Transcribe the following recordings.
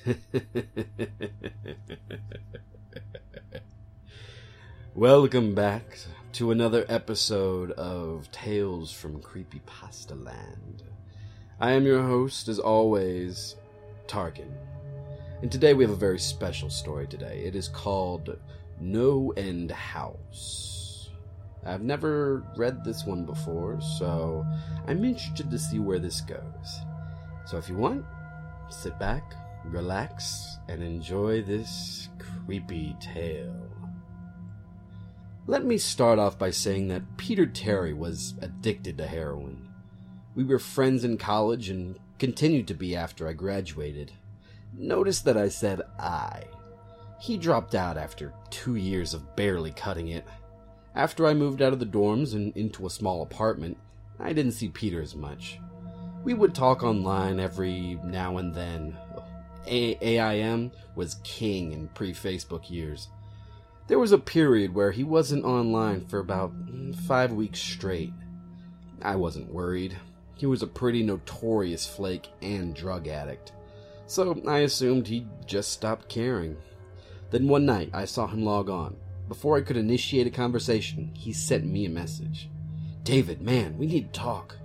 Welcome back to another episode of Tales from Creepy Pasta Land. I am your host, as always, Tarkin. And today we have a very special story today. It is called No End House. I've never read this one before, so I'm interested to see where this goes. So if you want, sit back, relax, and enjoy this creepy tale. Let me start off by saying that Peter Terry was addicted to heroin. We were friends in college and continued to be after I graduated. Notice that I said I. He dropped out after two years of barely cutting it. After I moved out of the dorms and into a small apartment, I didn't see Peter as much. We would talk online every now and then. A- AIM was king in pre Facebook years. There was a period where he wasn't online for about mm, five weeks straight. I wasn't worried. He was a pretty notorious flake and drug addict. So I assumed he'd just stopped caring. Then one night I saw him log on. Before I could initiate a conversation, he sent me a message. David, man, we need to talk.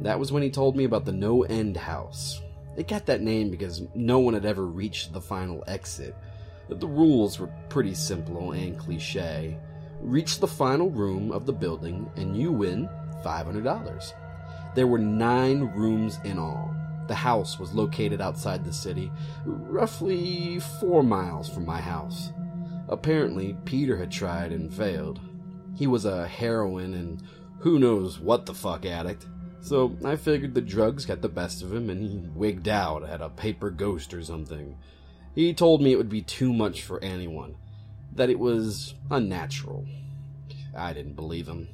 That was when he told me about the No End House. It got that name because no one had ever reached the final exit. The rules were pretty simple and cliche. Reach the final room of the building and you win $500. There were nine rooms in all. The house was located outside the city, roughly four miles from my house. Apparently, Peter had tried and failed. He was a heroin and who knows what the fuck addict. So I figured the drugs got the best of him and he wigged out at a paper ghost or something. He told me it would be too much for anyone, that it was unnatural. I didn't believe him.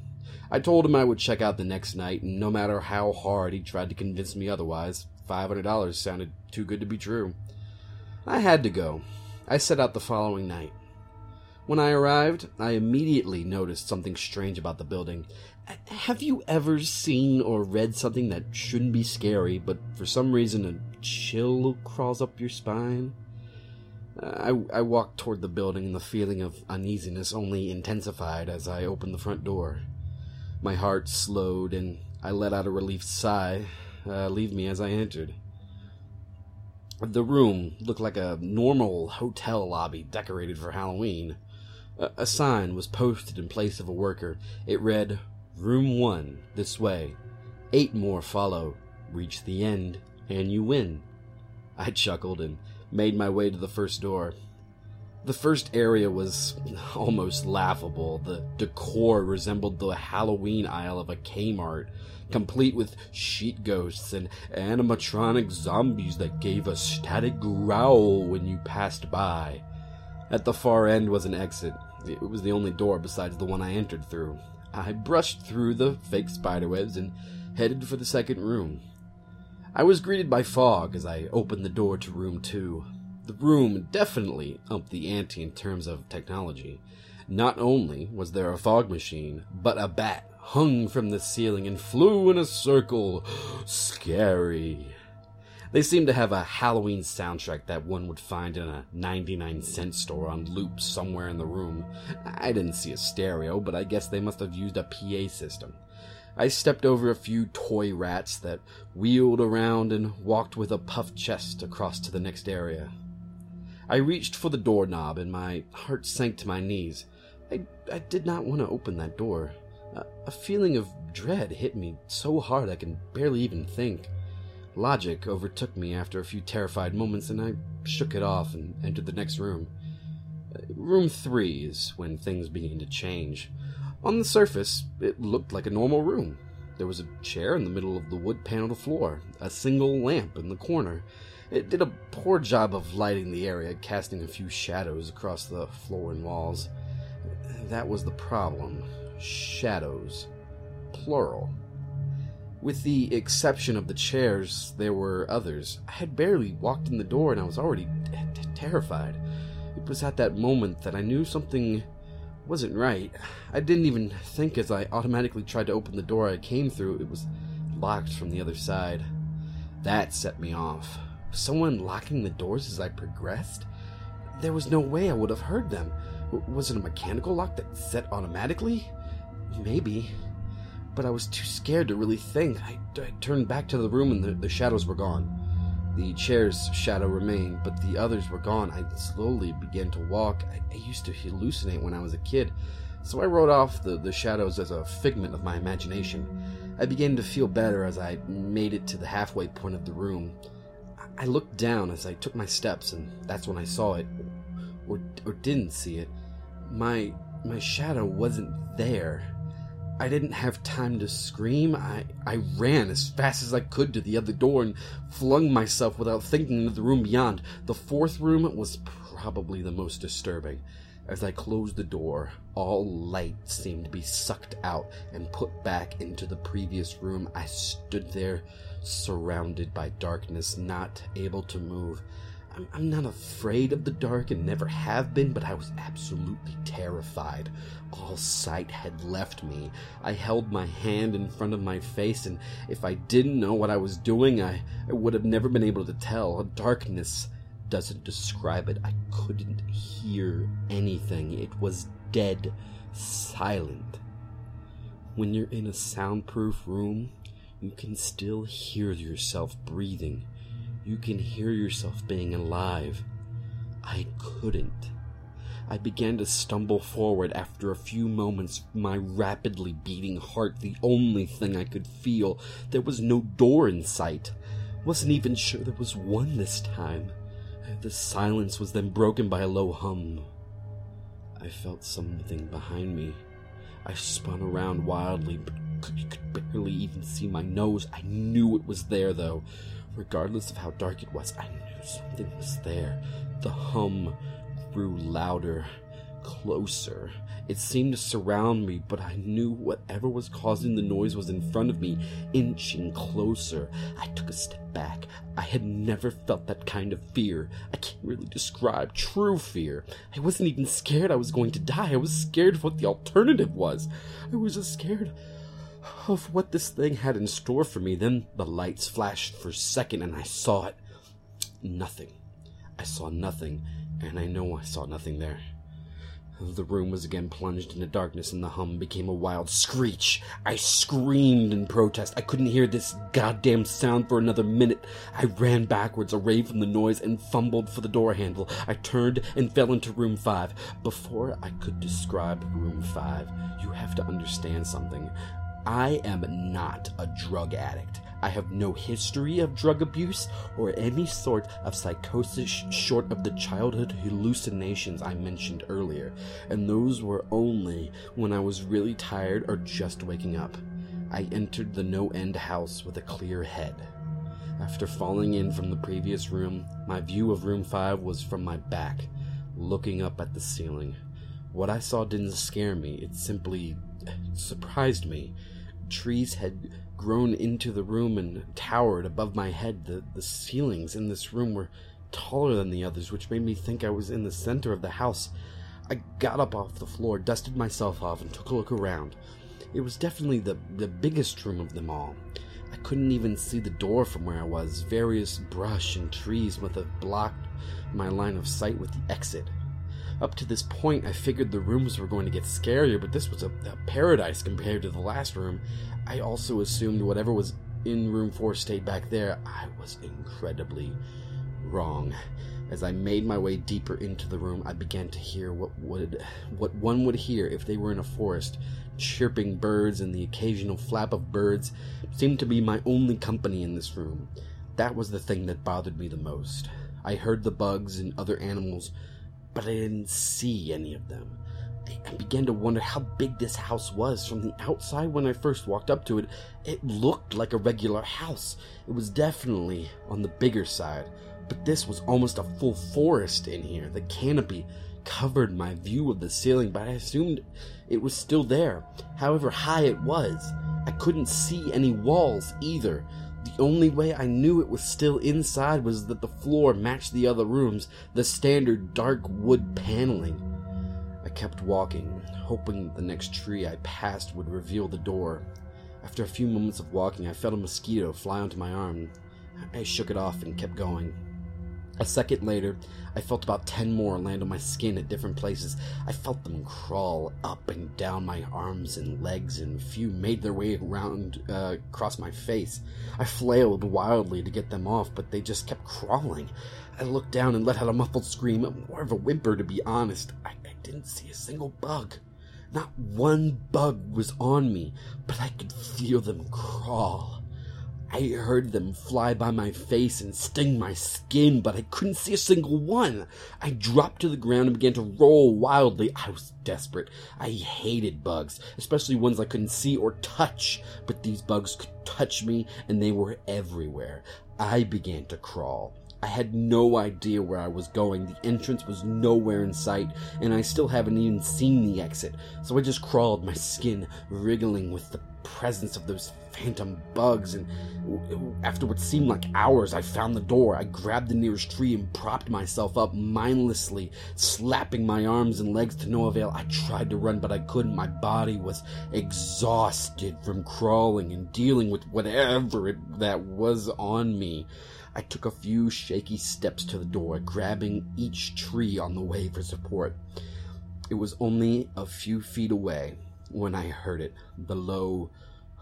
I told him I would check out the next night, and no matter how hard he tried to convince me otherwise, $500 sounded too good to be true. I had to go. I set out the following night. When I arrived, I immediately noticed something strange about the building. Have you ever seen or read something that shouldn't be scary, but for some reason a chill crawls up your spine? I, I walked toward the building, and the feeling of uneasiness only intensified as I opened the front door. My heart slowed, and I let out a relieved sigh, uh, leave me as I entered. The room looked like a normal hotel lobby decorated for Halloween. A, sign was posted in place of a worker. It read, Room 1, this way. Eight more follow. Reach the end, and you win. I chuckled and made my way to the first door. The first area was almost laughable. The decor resembled the Halloween aisle of a Kmart, complete with sheet ghosts and animatronic zombies that gave a static growl when you passed by. At the far end was an exit. It was the only door besides the one I entered through. I brushed through the fake spiderwebs and headed for the second room. I was greeted by fog as I opened the door to room two. The room definitely upped the ante in terms of technology. Not only was there a fog machine, but a bat hung from the ceiling and flew in a circle. Scary. They seemed to have a Halloween soundtrack that one would find in a 99 cent store on loop somewhere in the room. I didn't see a stereo, but I guess they must have used a PA system. I stepped over a few toy rats that wheeled around and walked with a puffed chest across to the next area. I reached for the doorknob and my heart sank to my knees. I, I did not want to open that door. A, a feeling of dread hit me so hard I can barely even think. Logic overtook me after a few terrified moments, and I shook it off and entered the next room. Uh, room three is when things began to change. On the surface, it looked like a normal room. There was a chair in the middle of the wood paneled floor, a single lamp in the corner. It did a poor job of lighting the area, casting a few shadows across the floor and walls. That was the problem. Shadows. Plural. With the exception of the chairs, there were others. I had barely walked in the door and I was already t- terrified. It was at that moment that I knew something wasn't right. I didn't even think as I automatically tried to open the door I came through, it was locked from the other side. That set me off. Was someone locking the doors as I progressed? There was no way I would have heard them. Was it a mechanical lock that set automatically? Maybe. But I was too scared to really think. I, I turned back to the room and the, the shadows were gone. The chair's shadow remained, but the others were gone. I slowly began to walk. I, I, used to hallucinate when I was a kid, so I wrote off the, the shadows as a figment of my imagination. I began to feel better as I made it to the halfway point of the room. I, I looked down as I took my steps, and that's when I saw it, or, or didn't see it. My my shadow wasn't there. I didn't have time to scream. I, I ran as fast as I could to the other door and flung myself without thinking into the room beyond. The fourth room was probably the most disturbing. As I closed the door, all light seemed to be sucked out and put back into the previous room. I stood there, surrounded by darkness, not able to move. I'm, I'm not afraid of the dark and never have been, but I was absolutely terrified. All sight had left me. I held my hand in front of my face, and if I didn't know what I was doing, I, I would have never been able to tell. Darkness doesn't describe it. I couldn't hear anything. It was dead silent. When you're in a soundproof room, you can still hear yourself breathing you can hear yourself being alive. I couldn't. I began to stumble forward after a few moments, my rapidly beating heart the only thing I could feel. There was no door in sight. Wasn't even sure there was one this time. The silence was then broken by a low hum. I felt something behind me. I spun around wildly, but could barely even see my nose. I knew it was there, though. Regardless of how dark it was, I knew something was there. The hum grew louder, closer. It seemed to surround me, but I knew whatever was causing the noise was in front of me, inching closer. I took a step back. I had never felt that kind of fear. I can't really describe true fear. I wasn't even scared I was going to die. I was scared of what the alternative was. I was just scared of what this thing had in store for me. Then the lights flashed for a second and I saw it. Nothing. I saw nothing, and I know I saw nothing there. The room was again plunged into darkness, and the hum became a wild screech. I screamed in protest. I couldn't hear this goddamn sound for another minute. I ran backwards, away from the noise, and fumbled for the door handle. I turned and fell into room five. Before I could describe room five, you have to understand something. I am not a drug addict. I have no history of drug abuse or any sort of psychosis short of the childhood hallucinations I mentioned earlier, and those were only when I was really tired or just waking up. I entered the no end house with a clear head. After falling in from the previous room, my view of room 5 was from my back, looking up at the ceiling. What I saw didn't scare me, it simply surprised me trees had grown into the room and towered above my head. The, the ceilings in this room were taller than the others, which made me think I was in the center of the house. I got up off the floor, dusted myself off, and took a look around. It was definitely the, the biggest room of them all. I couldn't even see the door from where I was. Various brush and trees must have blocked my line of sight with the exit. Up to this point, I figured the rooms were going to get scarier, but this was a, a paradise compared to the last room. I also assumed whatever was in room 4 stayed back there. I was incredibly wrong. As I made my way deeper into the room, I began to hear what would what one would hear if they were in a forest. Chirping birds and the occasional flap of birds seemed to be my only company in this room. That was the thing that bothered me the most. I heard the bugs and other animals but I didn't see any of them. I began to wonder how big this house was. From the outside, when I first walked up to it, it looked like a regular house. It was definitely on the bigger side, but this was almost a full forest in here. The canopy covered my view of the ceiling, but I assumed it was still there, however high it was. I couldn't see any walls either. The only way I knew it was still inside was that the floor matched the other rooms, the standard dark wood paneling. I kept walking, hoping that the next tree I passed would reveal the door. After a few moments of walking, I felt a mosquito fly onto my arm. I shook it off and kept going. A second later, I felt about ten more land on my skin at different places. I felt them crawl up and down my arms and legs, and a few made their way around uh, across my face. I flailed wildly to get them off, but they just kept crawling. I looked down and let out a muffled scream, more of a whimper to be honest. I, I didn't see a single bug. Not one bug was on me, but I could feel them crawl. I heard them fly by my face and sting my skin, but I couldn't see a single one. I dropped to the ground and began to roll wildly. I was desperate. I hated bugs, especially ones I couldn't see or touch, but these bugs could touch me and they were everywhere. I began to crawl. I had no idea where I was going. The entrance was nowhere in sight, and I still haven't even seen the exit. So I just crawled, my skin wriggling with the presence of those phantom bugs, and after what seemed like hours, I found the door. I grabbed the nearest tree and propped myself up mindlessly, slapping my arms and legs to no avail. I tried to run, but I couldn't. My body was exhausted from crawling and dealing with whatever it, that was on me. I took a few shaky steps to the door, grabbing each tree on the way for support. It was only a few feet away when I heard it, the low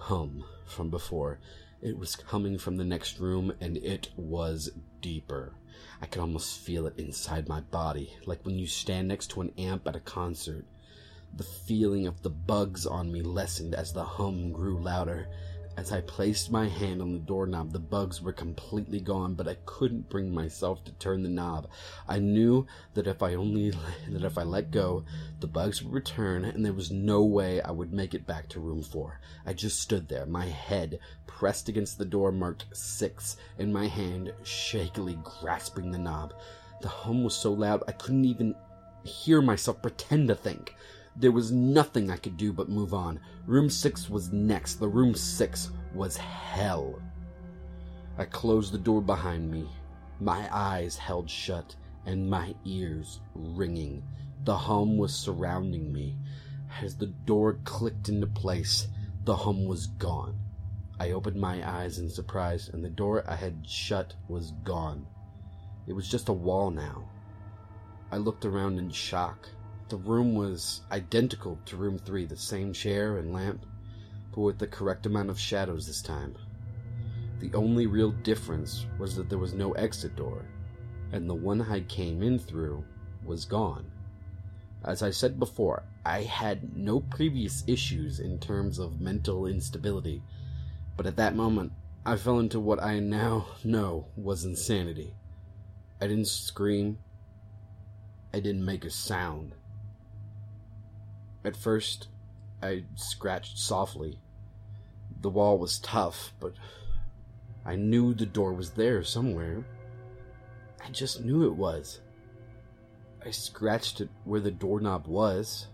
hum from before. It was coming from the next room, and it was deeper. I could almost feel it inside my body, like when you stand next to an amp at a concert. The feeling of the bugs on me lessened as the hum grew louder. As I placed my hand on the doorknob, the bugs were completely gone, but I couldn't bring myself to turn the knob. I knew that if I only that if I let go, the bugs would return, and there was no way I would make it back to room four. I just stood there, my head pressed against the door marked six, and my hand shakily grasping the knob. The hum was so loud I couldn't even hear myself pretend to think. There was nothing I could do but move on. Room 6 was next. The room 6 was hell. I closed the door behind me, my eyes held shut and my ears ringing. The hum was surrounding me. As the door clicked into place, the hum was gone. I opened my eyes in surprise, and the door I had shut was gone. It was just a wall now. I looked around in shock. The room was identical to room three, the same chair and lamp, but with the correct amount of shadows this time. The only real difference was that there was no exit door, and the one I came in through was gone. As I said before, I had no previous issues in terms of mental instability, but at that moment I fell into what I now know was insanity. I didn't scream. I didn't make a sound. At first, I scratched softly. The wall was tough, but I knew the door was there somewhere. I just knew it was. I scratched it where the doorknob was.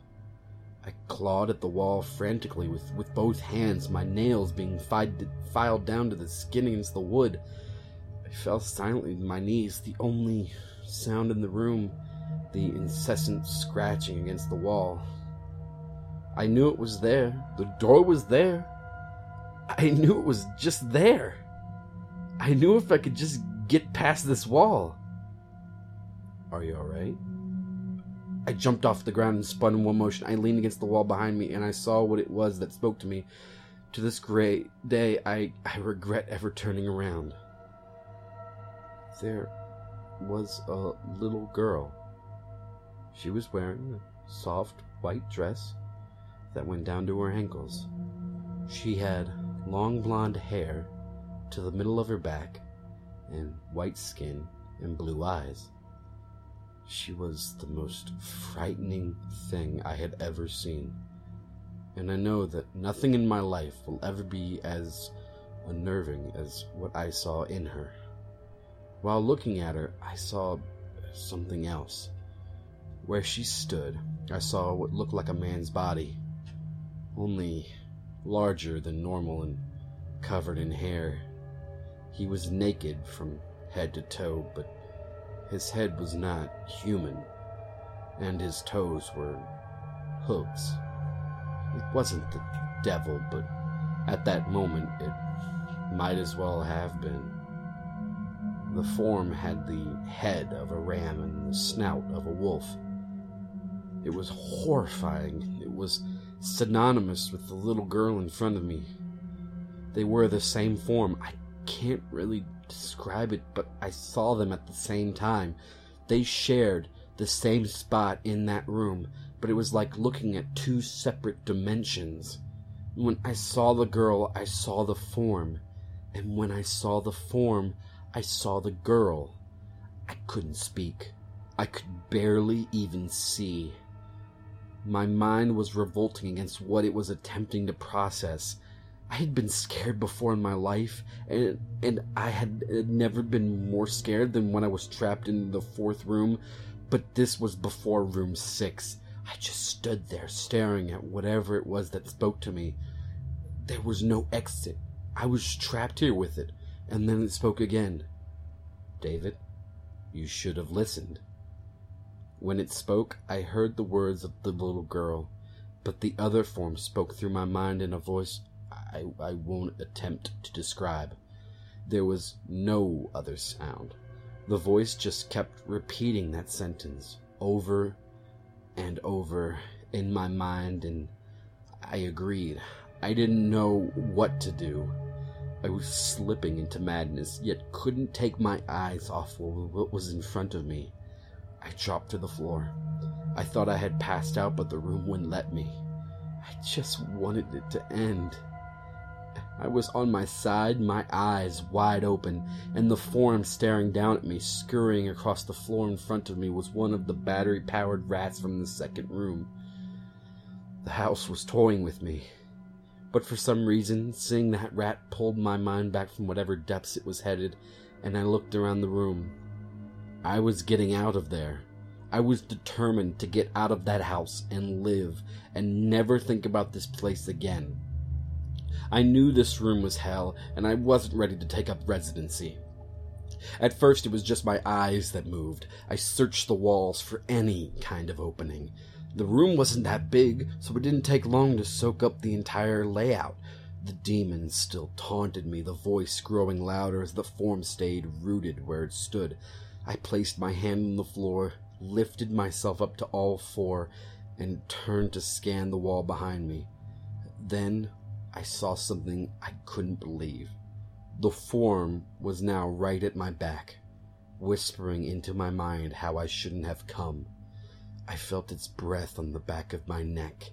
I clawed at the wall frantically with, with both hands, my nails being filed, filed down to the skin against the wood. I fell silently to my knees, the only sound in the room, the incessant scratching against the wall. I knew it was there. The door was there. I knew it was just there. I knew if I could just get past this wall. Are you alright? I jumped off the ground and spun in one motion. I leaned against the wall behind me and I saw what it was that spoke to me. To this great day, I, I regret ever turning around. There was a little girl. She was wearing a soft white dress that went down to her ankles. She had long blonde hair to the middle of her back, and white skin and blue eyes. She was the most frightening thing I had ever seen, and I know that nothing in my life will ever be as unnerving as what I saw in her. While looking at her, I saw something else. Where she stood, I saw what looked like a man's body only larger than normal and covered in hair. He was naked from head to toe, but his head was not human, and his toes were hooves. It wasn't the devil, but at that moment it might as well have been. The form had the head of a ram and the snout of a wolf. It was horrifying. It was synonymous with the little girl in front of me. They were the same form. I can't really describe it, but I saw them at the same time. They shared the same spot in that room, but it was like looking at two separate dimensions. When I saw the girl, I saw the form, and when I saw the form, I saw the girl. I couldn't speak. I could barely even see. My mind was revolting against what it was attempting to process. I had been scared before in my life, and and I had never been more scared than when I was trapped in the fourth room. But this was before room six. I just stood there staring at whatever it was that spoke to me. There was no exit. I was trapped here with it. And then it spoke again. David, you should have listened. When it spoke, I heard the words of the little girl, but the other form spoke through my mind in a voice I, I won't attempt to describe. There was no other sound. The voice just kept repeating that sentence over and over in my mind, and I agreed. I didn't know what to do. I was slipping into madness, yet couldn't take my eyes off what was in front of me. I dropped to the floor. I thought I had passed out, but the room wouldn't let me. I just wanted it to end. I was on my side, my eyes wide open, and the form staring down at me, scurrying across the floor in front of me, was one of the battery powered rats from the second room. The house was toying with me. But for some reason, seeing that rat pulled my mind back from whatever depths it was headed, and I looked around the room. I was getting out of there. I was determined to get out of that house and live and never think about this place again. I knew this room was hell, and I wasn't ready to take up residency. At first, it was just my eyes that moved. I searched the walls for any kind of opening. The room wasn't that big, so it didn't take long to soak up the entire layout. The demon still taunted me, the voice growing louder as the form stayed rooted where it stood. I placed my hand on the floor, lifted myself up to all four, and turned to scan the wall behind me. Then I saw something I couldn't believe. The form was now right at my back, whispering into my mind how I shouldn't have come. I felt its breath on the back of my neck,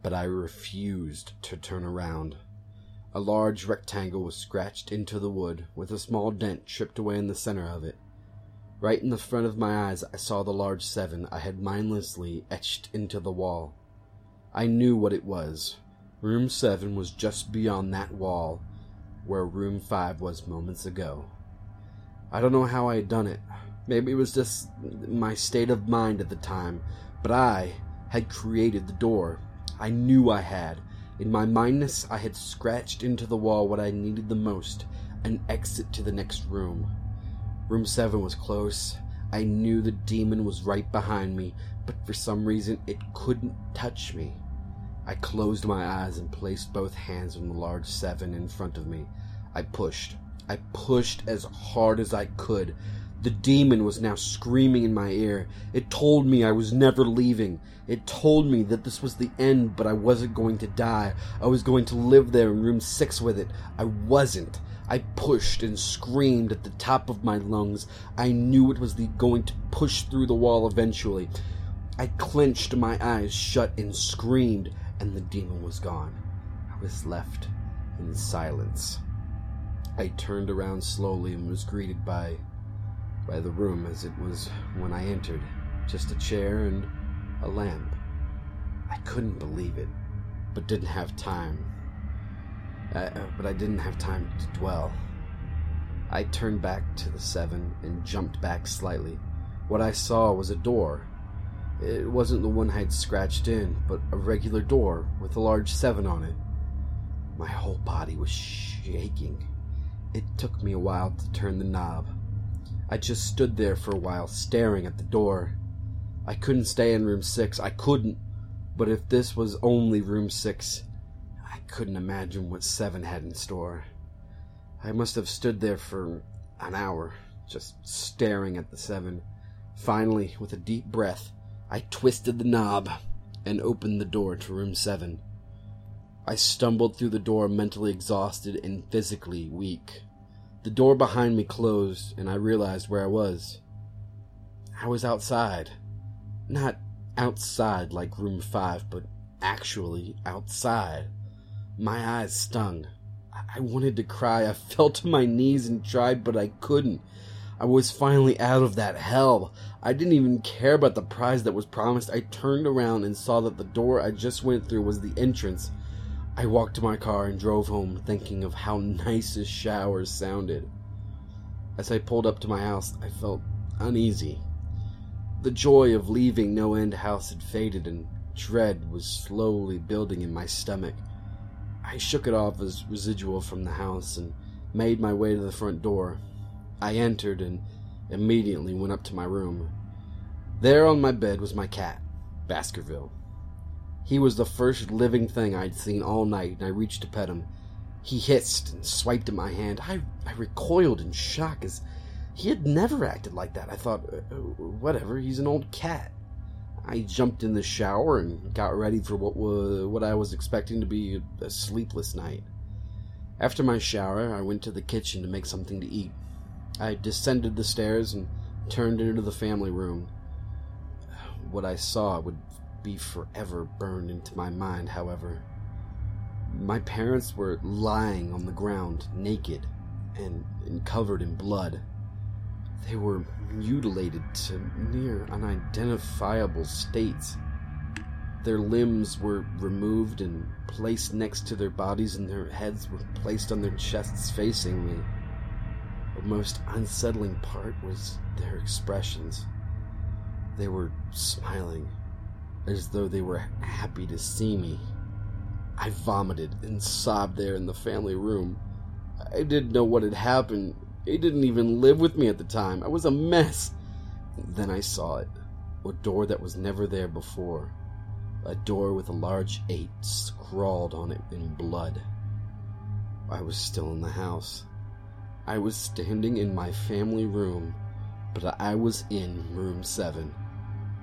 but I refused to turn around. A large rectangle was scratched into the wood, with a small dent chipped away in the center of it. Right in the front of my eyes, I saw the large seven I had mindlessly etched into the wall. I knew what it was Room 7 was just beyond that wall where room 5 was moments ago. I don't know how I had done it. Maybe it was just my state of mind at the time, but I had created the door. I knew I had. In my mindness, I had scratched into the wall what I needed the most an exit to the next room. Room 7 was close. I knew the demon was right behind me, but for some reason it couldn't touch me. I closed my eyes and placed both hands on the large seven in front of me. I pushed. I pushed as hard as I could. The demon was now screaming in my ear. It told me I was never leaving. It told me that this was the end, but I wasn't going to die. I was going to live there in room six with it. I wasn't. I pushed and screamed at the top of my lungs. I knew it was the, going to push through the wall eventually. I clenched my eyes shut and screamed and the demon was gone. I was left in silence. I turned around slowly and was greeted by by the room as it was when I entered, just a chair and a lamp. I couldn't believe it, but didn't have time. Uh, uh but I didn't have time to dwell. I turned back to the seven and jumped back slightly. What I saw was a door it wasn't the one I'd scratched in, but a regular door with a large seven on it. My whole body was shaking. It took me a while to turn the knob. I just stood there for a while, staring at the door. I couldn't stay in room six. I couldn't. But if this was only room six, I couldn't imagine what seven had in store. I must have stood there for an hour, just staring at the seven. Finally, with a deep breath, I twisted the knob and opened the door to room seven. I stumbled through the door mentally exhausted and physically weak. The door behind me closed, and I realized where I was. I was outside. Not outside like room five, but actually outside. My eyes stung. I wanted to cry. I fell to my knees and tried, but I couldn't. I was finally out of that hell. I didn't even care about the prize that was promised. I turned around and saw that the door I just went through was the entrance I walked to my car and drove home thinking of how nice his showers sounded. As I pulled up to my house, I felt uneasy. The joy of leaving No End House had faded and dread was slowly building in my stomach. I shook it off as residual from the house and made my way to the front door. I entered and immediately went up to my room. There on my bed was my cat, Baskerville. He was the first living thing I'd seen all night, and I reached to pet him. He hissed and swiped at my hand. I, I recoiled in shock as he had never acted like that. I thought, uh, whatever, he's an old cat. I jumped in the shower and got ready for what was what I was expecting to be a sleepless night. After my shower, I went to the kitchen to make something to eat. I descended the stairs and turned into the family room. What I saw would be forever burned into my mind, however. My parents were lying on the ground, naked and, and covered in blood. They were mutilated to near unidentifiable states. Their limbs were removed and placed next to their bodies, and their heads were placed on their chests facing me. The most unsettling part was their expressions. They were smiling as though they were happy to see me. I vomited and sobbed there in the family room. I didn't know what had happened. He didn't even live with me at the time. I was a mess. Then I saw it a door that was never there before. A door with a large 8 scrawled on it in blood. I was still in the house. I was standing in my family room, but I was in room 7.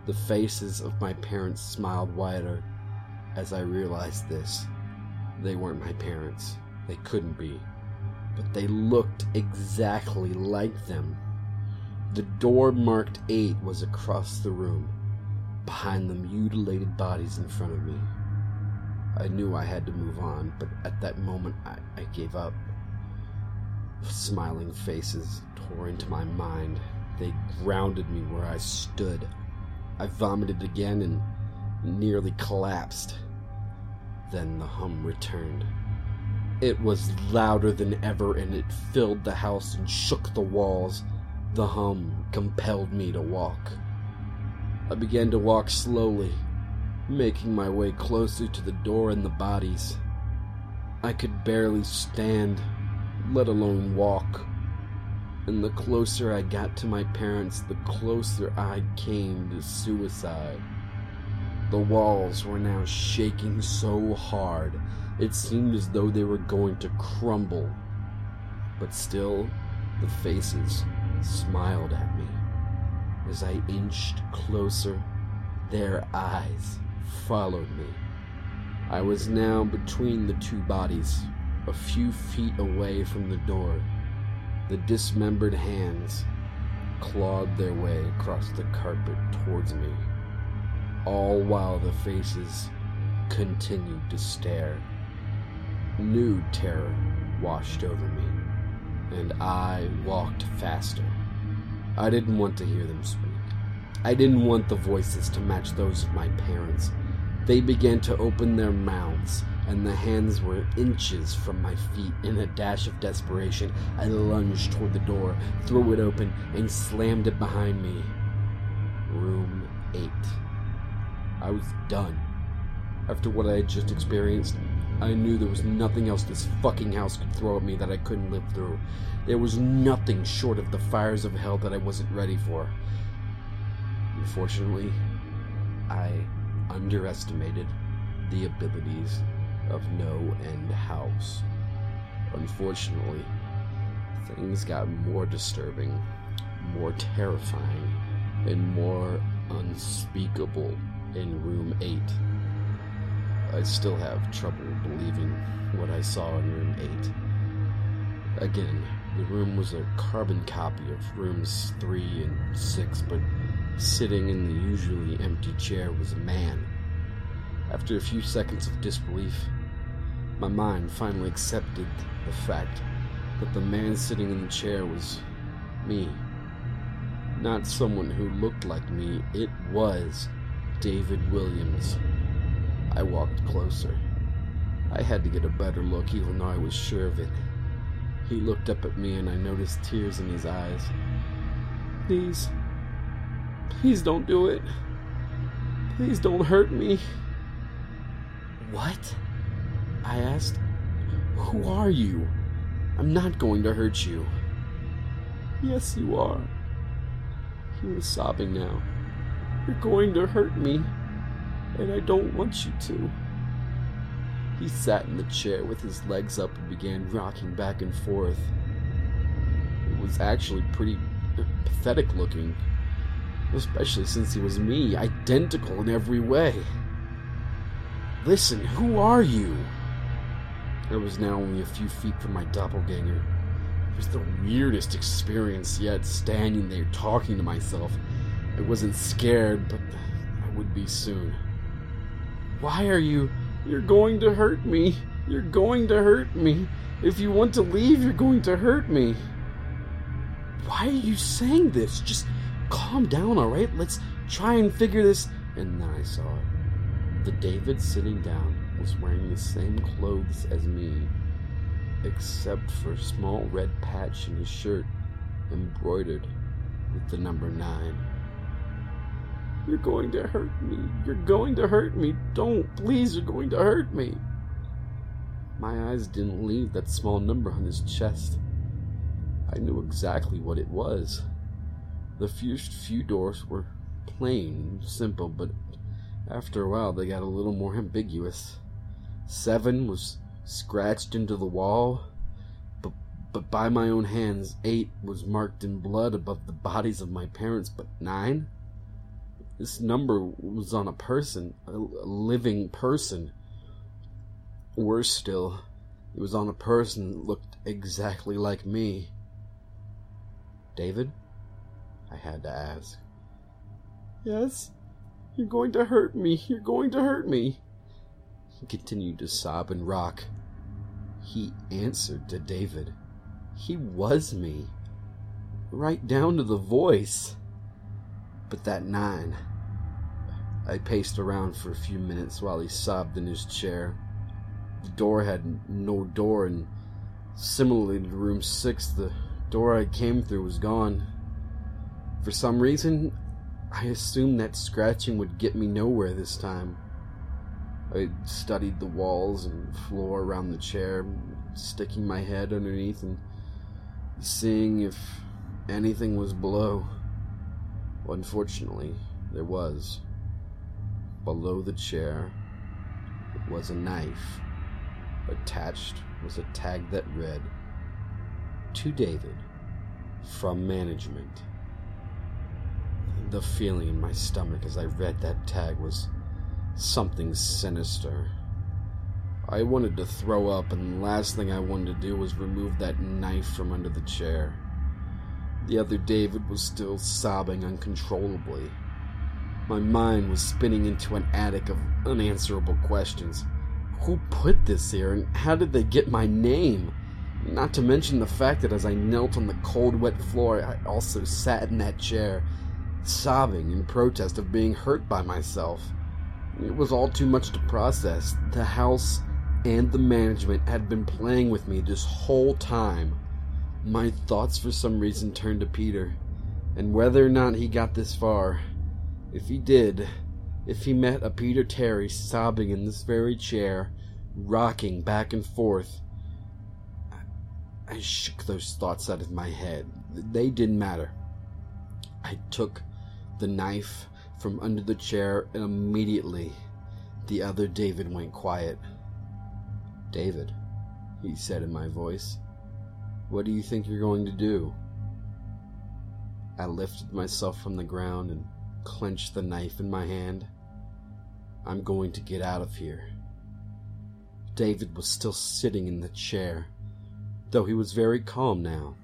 The faces of my parents smiled wider as I realized this. They weren't my parents. They couldn't be. But they looked exactly like them. The door marked 8 was across the room, behind the mutilated bodies in front of me. I knew I had to move on, but at that moment I, I gave up. Smiling faces tore into my mind. They grounded me where I stood. I vomited again and nearly collapsed. Then the hum returned. It was louder than ever and it filled the house and shook the walls. The hum compelled me to walk. I began to walk slowly, making my way closer to the door and the bodies. I could barely stand, let alone walk and the closer I got to my parents, the closer I came to suicide. The walls were now shaking so hard, it seemed as though they were going to crumble. But still, the faces smiled at me. As I inched closer, their eyes followed me. I was now between the two bodies, a few feet away from the door. The dismembered hands clawed their way across the carpet towards me, all while the faces continued to stare. New terror washed over me, and I walked faster. I didn't want to hear them speak. I didn't want the voices to match those of my parents. They began to open their mouths and the hands were inches from my feet. In a dash of desperation, I lunged toward the door, threw it open, and slammed it behind me. Room 8. I was done. After what I had just experienced, I knew there was nothing else this fucking house could throw at me that I couldn't live through. There was nothing short of the fires of hell that I wasn't ready for. Unfortunately, I underestimated the abilities of No End House. Unfortunately, things got more disturbing more terrifying and more unspeakable in room 8. I still have trouble believing what I saw in room 8. Again, the room was a carbon copy of rooms 3 and 6, but sitting in the usually empty chair was a man. After a few seconds of disbelief, my mind finally accepted the fact that the man sitting in the chair was me. Not someone who looked like me, it was David Williams. I walked closer. I had to get a better look, even though I was sure of it. He looked up at me, and I noticed tears in his eyes. Please, please don't do it. Please don't hurt me. What? I asked. Who are you? I'm not going to hurt you. Yes, you are. He was sobbing now. You're going to hurt me, and I don't want you to. He sat in the chair with his legs up and began rocking back and forth. It was actually pretty pathetic looking, especially since he was me, identical in every way. Listen, who are you? I was now only a few feet from my doppelganger. It was the weirdest experience yet, standing there talking to myself. I wasn't scared, but I would be soon. Why are you. You're going to hurt me. You're going to hurt me. If you want to leave, you're going to hurt me. Why are you saying this? Just calm down, alright? Let's try and figure this. And then I saw it. The David sitting down was wearing the same clothes as me, except for a small red patch in his shirt embroidered with the number nine. You're going to hurt me. You're going to hurt me. Don't. Please, you're going to hurt me. My eyes didn't leave that small number on his chest. I knew exactly what it was. The first few doors were plain, simple, but after a while they got a little more ambiguous. Seven was scratched into the wall, but, but by my own hands, eight was marked in blood above the bodies of my parents, but nine? This number was on a person, a, living person. Worse still, it was on a person that looked exactly like me. David? I had to ask. Yes? You're going to hurt me. You're going to hurt me. He continued to sob and rock. He answered to David. He was me. Right down to the voice. But that nine. I paced around for a few minutes while he sobbed in his chair. The door had no door, and similarly to room six, the door I came through was gone. For some reason, I assumed that scratching would get me nowhere this time. I studied the walls and floor around the chair, sticking my head underneath and seeing if anything was below. Unfortunately, there was. Below the chair was a knife. Attached was a tag that read, To David, from management. The feeling in my stomach as I read that tag was something sinister. I wanted to throw up, and the last thing I wanted to do was remove that knife from under the chair. The other David was still sobbing uncontrollably. My mind was spinning into an attic of unanswerable questions. Who put this here, and how did they get my name? Not to mention the fact that as I knelt on the cold, wet floor, I also sat in that chair, sobbing in protest of being hurt by myself. It was all too much to process. The house and the management had been playing with me this whole time. My thoughts, for some reason, turned to Peter, and whether or not he got this far, if he did, if he met a Peter Terry sobbing in this very chair, rocking back and forth, I shook those thoughts out of my head. They didn't matter. I took the knife from under the chair and immediately the other David went quiet. David, he said in my voice, what do you think you're going to do? I lifted myself from the ground and clenched the knife in my hand. I'm going to get out of here. David was still sitting in the chair, though he was very calm now.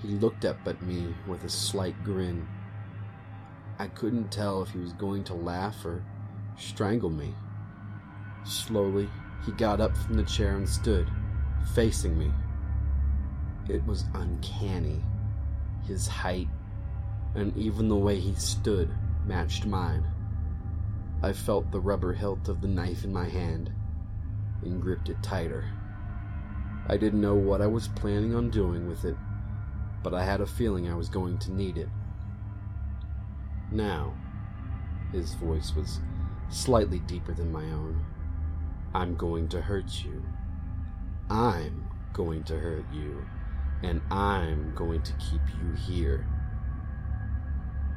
He looked up at me with a slight grin. I couldn't tell if he was going to laugh or strangle me. Slowly, he got up from the chair and stood, facing me. It was uncanny. His height, and even the way he stood, matched mine. I felt the rubber hilt of the knife in my hand and gripped it tighter. I didn't know what I was planning on doing with it, but I had a feeling I was going to need it. Now, his voice was slightly deeper than my own. I'm going to hurt you. I'm going to hurt you. And I'm going to keep you here.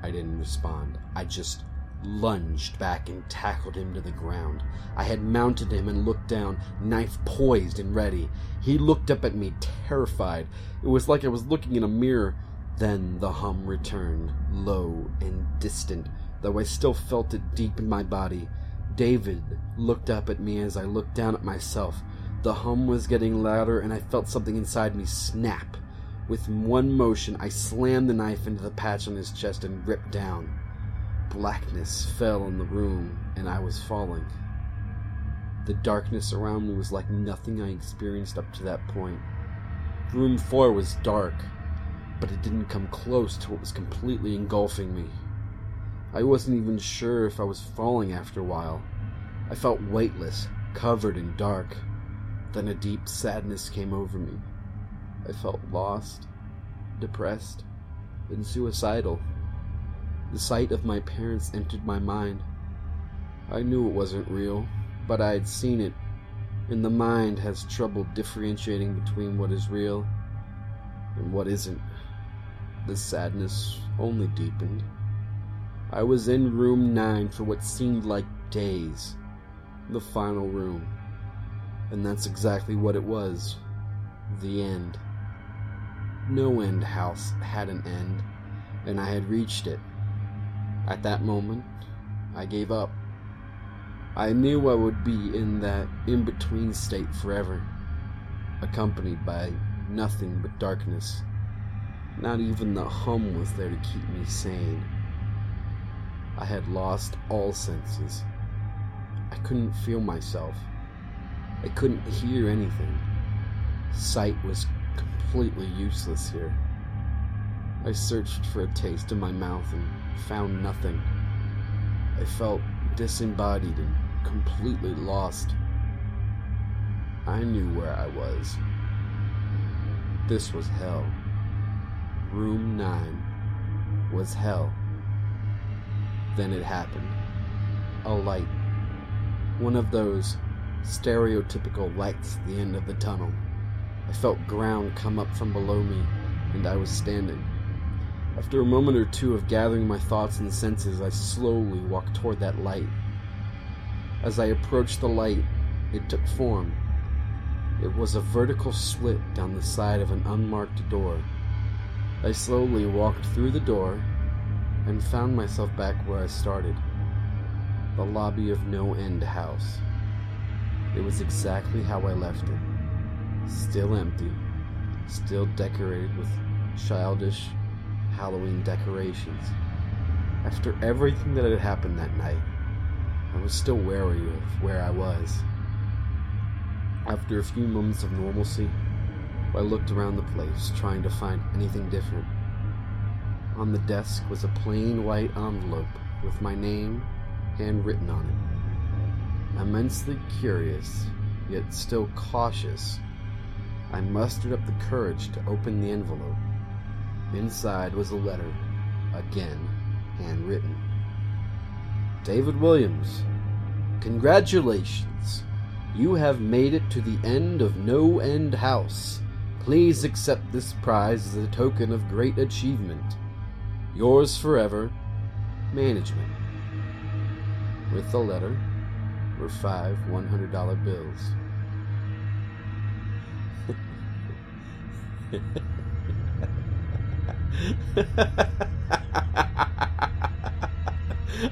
I didn't respond. I just lunged back and tackled him to the ground. I had mounted him and looked down, knife poised and ready. He looked up at me, terrified. It was like I was looking in a mirror. Then the hum returned, low and distant, though I still felt it deep in my body. David looked up at me as I looked down at myself. The hum was getting louder, and I felt something inside me snap. With one motion, I slammed the knife into the patch on his chest and ripped down. Blackness fell on the room, and I was falling. The darkness around me was like nothing I experienced up to that point. Room 4 was dark, but it didn't come close to what was completely engulfing me. I wasn't even sure if I was falling after a while. I felt weightless, covered in dark. Then a deep sadness came over me. I felt lost, depressed, and suicidal. The sight of my parents entered my mind. I knew it wasn't real, but I had seen it, and the mind has trouble differentiating between what is real and what isn't. The sadness only deepened. I was in room 9 for what seemed like days, the final room. And that's exactly what it was the end. No end house had an end, and I had reached it. At that moment, I gave up. I knew I would be in that in between state forever, accompanied by nothing but darkness. Not even the hum was there to keep me sane. I had lost all senses. I couldn't feel myself. I couldn't hear anything. Sight was completely useless here. I searched for a taste in my mouth and found nothing. I felt disembodied and completely lost. I knew where I was. This was hell. Room 9 was hell. Then it happened. A light. One of those stereotypical lights at the end of the tunnel. I felt ground come up from below me, and I was standing. After a moment or two of gathering my thoughts and senses, I slowly walked toward that light. As I approached the light, it took form. It was a vertical slit down the side of an unmarked door. I slowly walked through the door and found myself back where I started the lobby of No End House. It was exactly how I left it still empty, still decorated with childish Halloween decorations. After everything that had happened that night, I was still wary of where I was. After a few moments of normalcy, I looked around the place, trying to find anything different. On the desk was a plain white envelope with my name handwritten on it. Immensely curious, yet still cautious, I mustered up the courage to open the envelope. Inside was a letter, again handwritten. David Williams, congratulations! You have made it to the end of No End House. Please accept this prize as a token of great achievement. Yours forever, Management. With the letter were five $100 bills.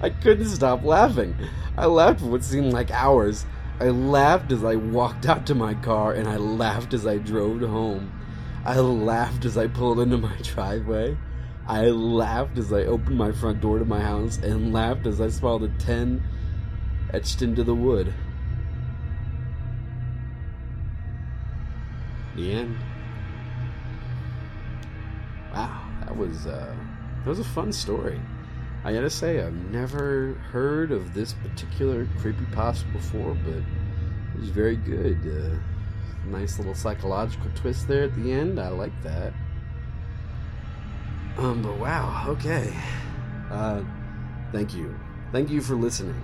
I couldn't stop laughing. I laughed for what seemed like hours. I laughed as I walked out to my car, and I laughed as I drove home. I laughed as I pulled into my driveway. I laughed as I opened my front door to my house, and laughed as I saw the 10 etched into the wood. The end. Wow, that was uh, that was a fun story. I gotta say, I've never heard of this particular creepy creepypasta before, but it was very good. Uh, nice little psychological twist there at the end. I like that. Um, but wow, okay. Uh, thank you. Thank you for listening.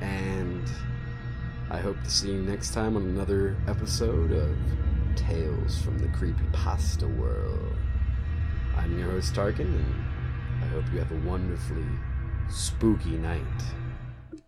And I hope to see you next time on another episode of Tales from the Creepy Pasta World. I'm your host, Tarkin, and I hope you have a wonderfully spooky night.